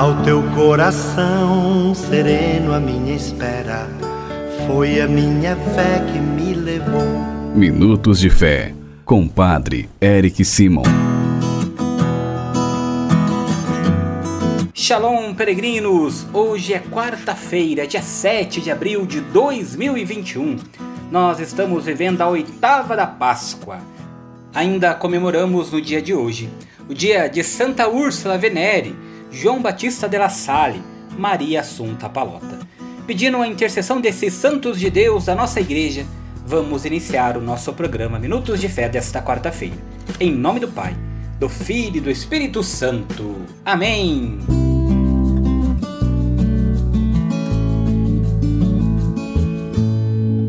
Ao teu coração sereno, a minha espera foi a minha fé que me levou. Minutos de Fé, com Padre Eric Simon. Shalom, peregrinos! Hoje é quarta-feira, dia 7 de abril de 2021. Nós estamos vivendo a oitava da Páscoa. Ainda comemoramos no dia de hoje o dia de Santa Úrsula Venere, João Batista de la Salle, Maria Assunta Palota. Pedindo a intercessão desses santos de Deus da nossa igreja, vamos iniciar o nosso programa Minutos de Fé desta quarta-feira. Em nome do Pai, do Filho e do Espírito Santo. Amém!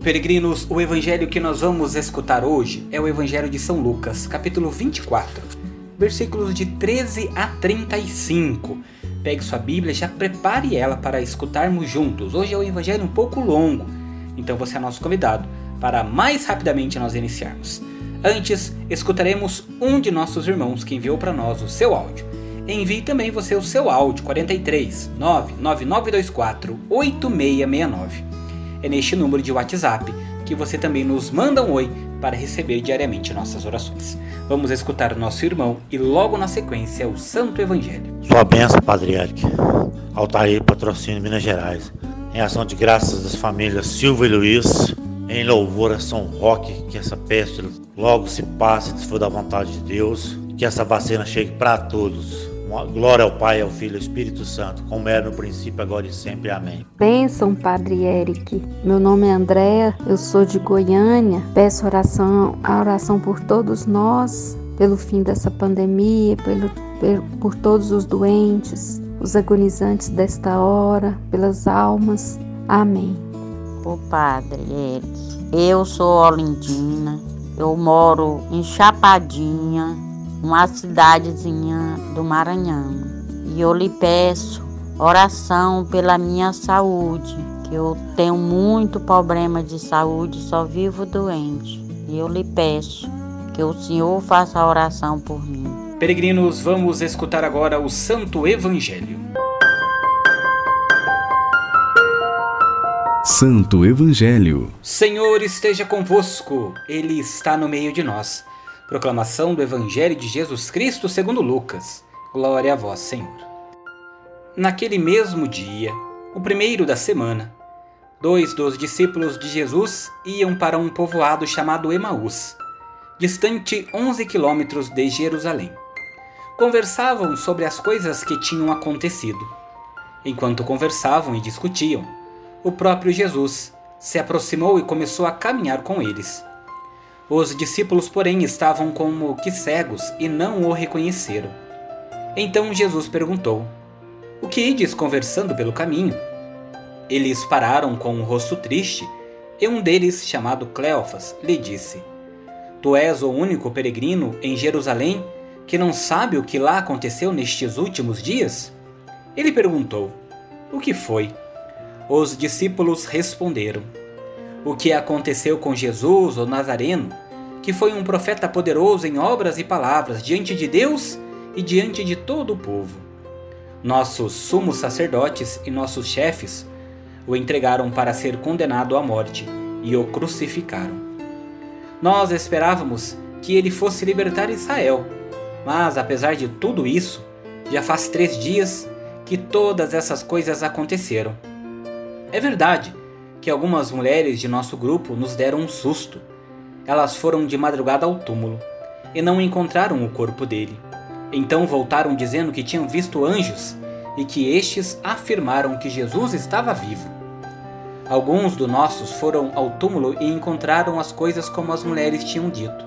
Peregrinos, o evangelho que nós vamos escutar hoje é o evangelho de São Lucas, capítulo 24, versículos de 13 a 35. Pegue sua Bíblia, já prepare ela para escutarmos juntos. Hoje é um evangelho um pouco longo, então você é nosso convidado para mais rapidamente nós iniciarmos. Antes, escutaremos um de nossos irmãos que enviou para nós o seu áudio. Envie também você o seu áudio 43 99924 8669 é neste número de WhatsApp que você também nos manda um oi para receber diariamente nossas orações. Vamos escutar o nosso irmão e logo na sequência o Santo Evangelho. Sua bênção, Padre Eric. Altair Patrocínio, Minas Gerais. Em ação de graças das famílias Silva e Luiz, em louvor a São Roque, que essa peste logo se passe, se for da vontade de Deus, que essa vacina chegue para todos Glória ao Pai, ao Filho e ao Espírito Santo, como era no princípio, agora e sempre. Amém. Bênção, Padre Eric. Meu nome é Andréa, eu sou de Goiânia. Peço oração, a oração por todos nós, pelo fim dessa pandemia, pelo, por, por todos os doentes, os agonizantes desta hora, pelas almas. Amém. O Padre Eric, eu sou Olindina, eu moro em Chapadinha, uma cidadezinha do Maranhão. E eu lhe peço oração pela minha saúde, que eu tenho muito problema de saúde, só vivo doente. E eu lhe peço que o Senhor faça a oração por mim. Peregrinos, vamos escutar agora o Santo Evangelho. Santo Evangelho. Senhor esteja convosco, Ele está no meio de nós. Proclamação do Evangelho de Jesus Cristo segundo Lucas. Glória a vós, Senhor. Naquele mesmo dia, o primeiro da semana, dois dos discípulos de Jesus iam para um povoado chamado Emaús, distante 11 quilômetros de Jerusalém. Conversavam sobre as coisas que tinham acontecido. Enquanto conversavam e discutiam, o próprio Jesus se aproximou e começou a caminhar com eles. Os discípulos, porém, estavam como que cegos e não o reconheceram. Então Jesus perguntou: O que ides conversando pelo caminho? Eles pararam com um rosto triste, e um deles, chamado Cleofas, lhe disse: Tu és o único peregrino em Jerusalém que não sabe o que lá aconteceu nestes últimos dias? Ele perguntou: O que foi? Os discípulos responderam: O que aconteceu com Jesus, o Nazareno, que foi um profeta poderoso em obras e palavras diante de Deus e diante de todo o povo. Nossos sumos sacerdotes e nossos chefes o entregaram para ser condenado à morte e o crucificaram. Nós esperávamos que ele fosse libertar Israel, mas apesar de tudo isso, já faz três dias que todas essas coisas aconteceram. É verdade que algumas mulheres de nosso grupo nos deram um susto elas foram de madrugada ao túmulo e não encontraram o corpo dele. Então voltaram dizendo que tinham visto anjos e que estes afirmaram que Jesus estava vivo. Alguns dos nossos foram ao túmulo e encontraram as coisas como as mulheres tinham dito.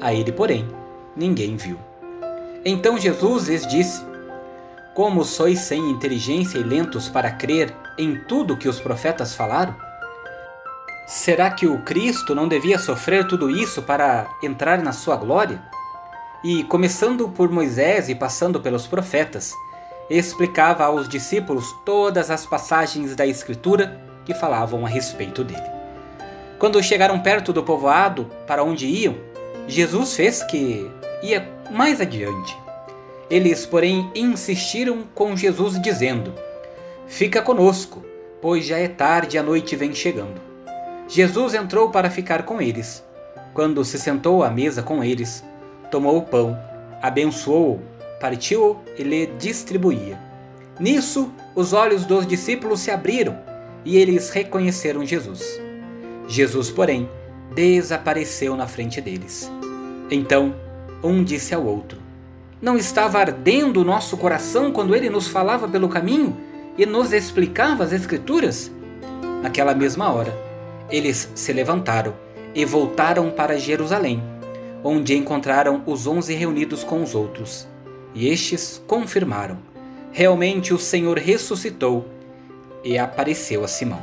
A ele, porém, ninguém viu. Então Jesus lhes disse: Como sois sem inteligência e lentos para crer em tudo que os profetas falaram? Será que o Cristo não devia sofrer tudo isso para entrar na sua glória? E, começando por Moisés e passando pelos profetas, explicava aos discípulos todas as passagens da Escritura que falavam a respeito dele. Quando chegaram perto do povoado para onde iam, Jesus fez que ia mais adiante. Eles, porém, insistiram com Jesus, dizendo: Fica conosco, pois já é tarde e a noite vem chegando. Jesus entrou para ficar com eles. Quando se sentou à mesa com eles, tomou o pão, abençoou-o, partiu-o e lhe distribuía. Nisso, os olhos dos discípulos se abriram e eles reconheceram Jesus. Jesus, porém, desapareceu na frente deles. Então, um disse ao outro: Não estava ardendo o nosso coração quando ele nos falava pelo caminho e nos explicava as Escrituras? Naquela mesma hora, eles se levantaram e voltaram para Jerusalém, onde encontraram os onze reunidos com os outros. E estes confirmaram: realmente o Senhor ressuscitou e apareceu a Simão.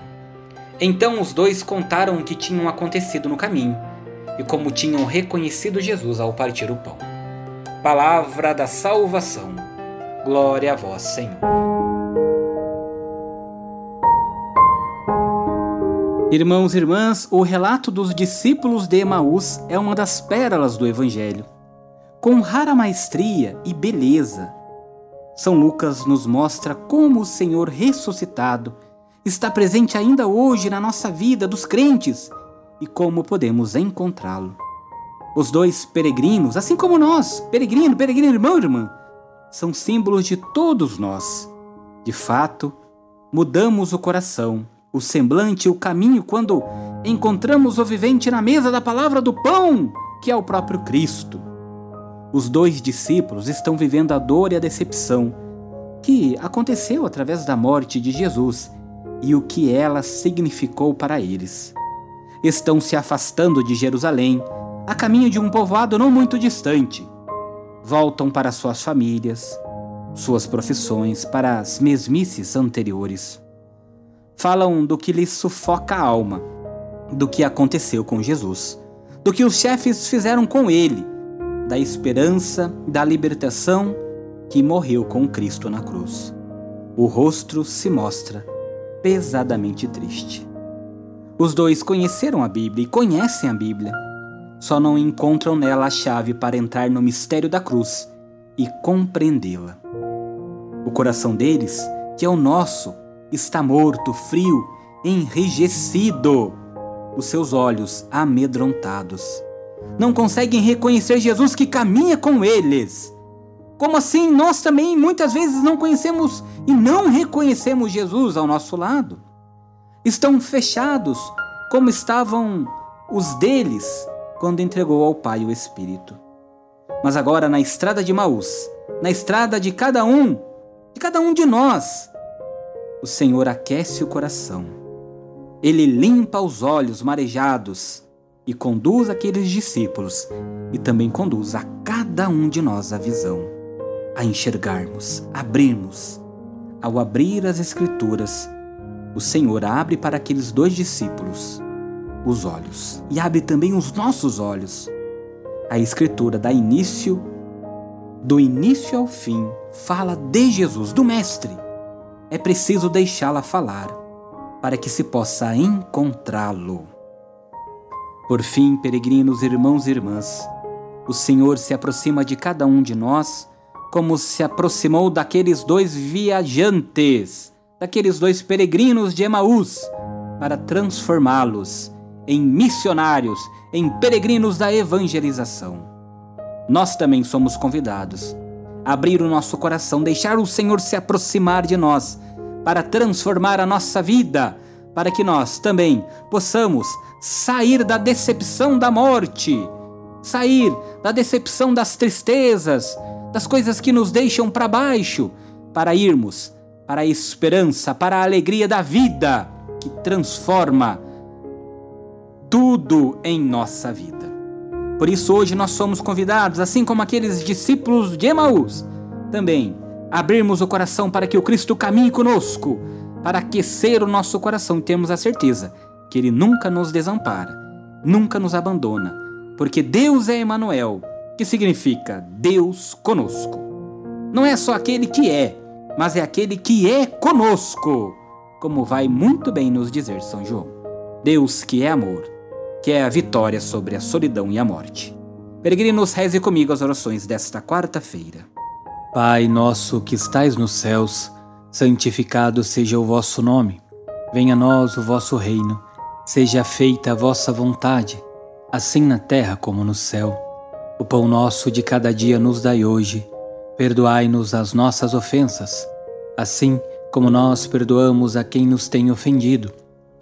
Então os dois contaram o que tinham acontecido no caminho e como tinham reconhecido Jesus ao partir o pão. Palavra da salvação. Glória a vós, Senhor. Irmãos e irmãs, o relato dos discípulos de Emaús é uma das pérolas do Evangelho. Com rara maestria e beleza, São Lucas nos mostra como o Senhor ressuscitado está presente ainda hoje na nossa vida dos crentes e como podemos encontrá-lo. Os dois peregrinos, assim como nós, peregrino, peregrino, irmão, irmã, são símbolos de todos nós. De fato, mudamos o coração o semblante o caminho quando encontramos o vivente na mesa da palavra do pão, que é o próprio Cristo. Os dois discípulos estão vivendo a dor e a decepção que aconteceu através da morte de Jesus e o que ela significou para eles. Estão se afastando de Jerusalém, a caminho de um povoado não muito distante. Voltam para suas famílias, suas profissões, para as mesmices anteriores falam do que lhes sufoca a alma, do que aconteceu com Jesus, do que os chefes fizeram com ele, da esperança, da libertação que morreu com Cristo na cruz. O rosto se mostra pesadamente triste. Os dois conheceram a Bíblia e conhecem a Bíblia, só não encontram nela a chave para entrar no mistério da cruz e compreendê-la. O coração deles, que é o nosso, está morto, frio, enrijecido. Os seus olhos amedrontados. Não conseguem reconhecer Jesus que caminha com eles. Como assim nós também muitas vezes não conhecemos e não reconhecemos Jesus ao nosso lado? Estão fechados como estavam os deles quando entregou ao Pai o Espírito. Mas agora na estrada de Maús, na estrada de cada um, de cada um de nós, o Senhor aquece o coração. Ele limpa os olhos marejados e conduz aqueles discípulos e também conduz a cada um de nós a visão, a enxergarmos, abrirmos. Ao abrir as Escrituras, o Senhor abre para aqueles dois discípulos os olhos e abre também os nossos olhos. A Escritura dá início, do início ao fim, fala de Jesus, do Mestre é preciso deixá-la falar para que se possa encontrá-lo. Por fim, peregrinos, irmãos e irmãs, o Senhor se aproxima de cada um de nós como se aproximou daqueles dois viajantes, daqueles dois peregrinos de Emaús, para transformá-los em missionários, em peregrinos da evangelização. Nós também somos convidados abrir o nosso coração, deixar o Senhor se aproximar de nós para transformar a nossa vida, para que nós também possamos sair da decepção da morte, sair da decepção das tristezas, das coisas que nos deixam para baixo, para irmos para a esperança, para a alegria da vida que transforma tudo em nossa vida. Por isso, hoje nós somos convidados, assim como aqueles discípulos de Emaús, também abrirmos o coração para que o Cristo caminhe conosco, para aquecer o nosso coração e termos a certeza que Ele nunca nos desampara, nunca nos abandona, porque Deus é Emanuel, que significa Deus conosco. Não é só aquele que é, mas é aquele que é conosco, como vai muito bem nos dizer São João. Deus que é amor que é a vitória sobre a solidão e a morte. Peregrinos, reze comigo as orações desta quarta-feira. Pai nosso que estais nos céus, santificado seja o vosso nome. Venha a nós o vosso reino. Seja feita a vossa vontade, assim na terra como no céu. O pão nosso de cada dia nos dai hoje. Perdoai-nos as nossas ofensas, assim como nós perdoamos a quem nos tem ofendido.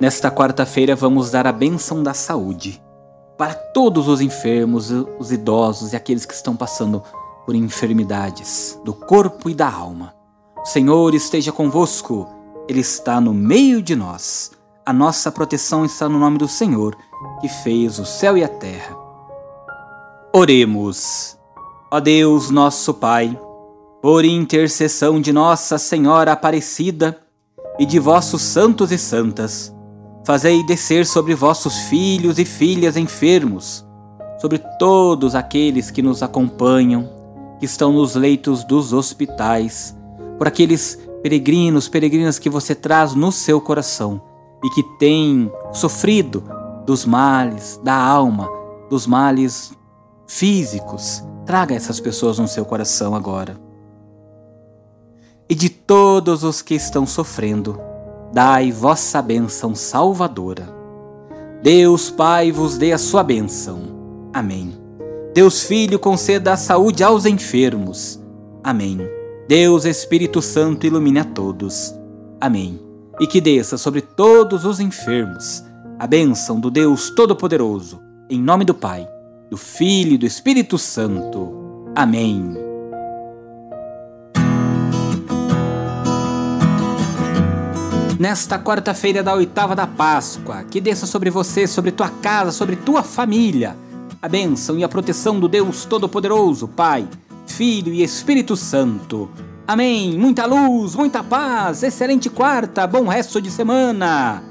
Nesta quarta-feira vamos dar a bênção da saúde para todos os enfermos, os idosos e aqueles que estão passando por enfermidades do corpo e da alma. O Senhor esteja convosco, Ele está no meio de nós. A nossa proteção está no nome do Senhor, que fez o céu e a terra. Oremos. Ó Deus, nosso Pai, por intercessão de Nossa Senhora Aparecida e de vossos santos e santas, fazei descer sobre vossos filhos e filhas enfermos, sobre todos aqueles que nos acompanham, que estão nos leitos dos hospitais, por aqueles peregrinos, peregrinas que você traz no seu coração e que têm sofrido dos males da alma, dos males físicos. Traga essas pessoas no seu coração agora. E de todos os que estão sofrendo, dai vossa bênção salvadora. Deus Pai vos dê a sua bênção. Amém. Deus Filho conceda a saúde aos enfermos. Amém. Deus Espírito Santo ilumine a todos. Amém. E que desça sobre todos os enfermos a bênção do Deus Todo-Poderoso, em nome do Pai, do Filho e do Espírito Santo. Amém. nesta quarta-feira da oitava da Páscoa. Que desça sobre você, sobre tua casa, sobre tua família a bênção e a proteção do Deus Todo-Poderoso, Pai, Filho e Espírito Santo. Amém. Muita luz, muita paz, excelente quarta, bom resto de semana.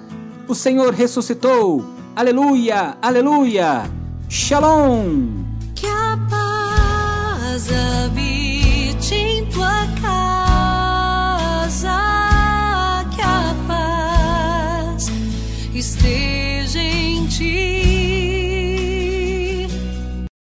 O Senhor ressuscitou. Aleluia, aleluia. Shalom. Que a paz habite em tua casa. Stay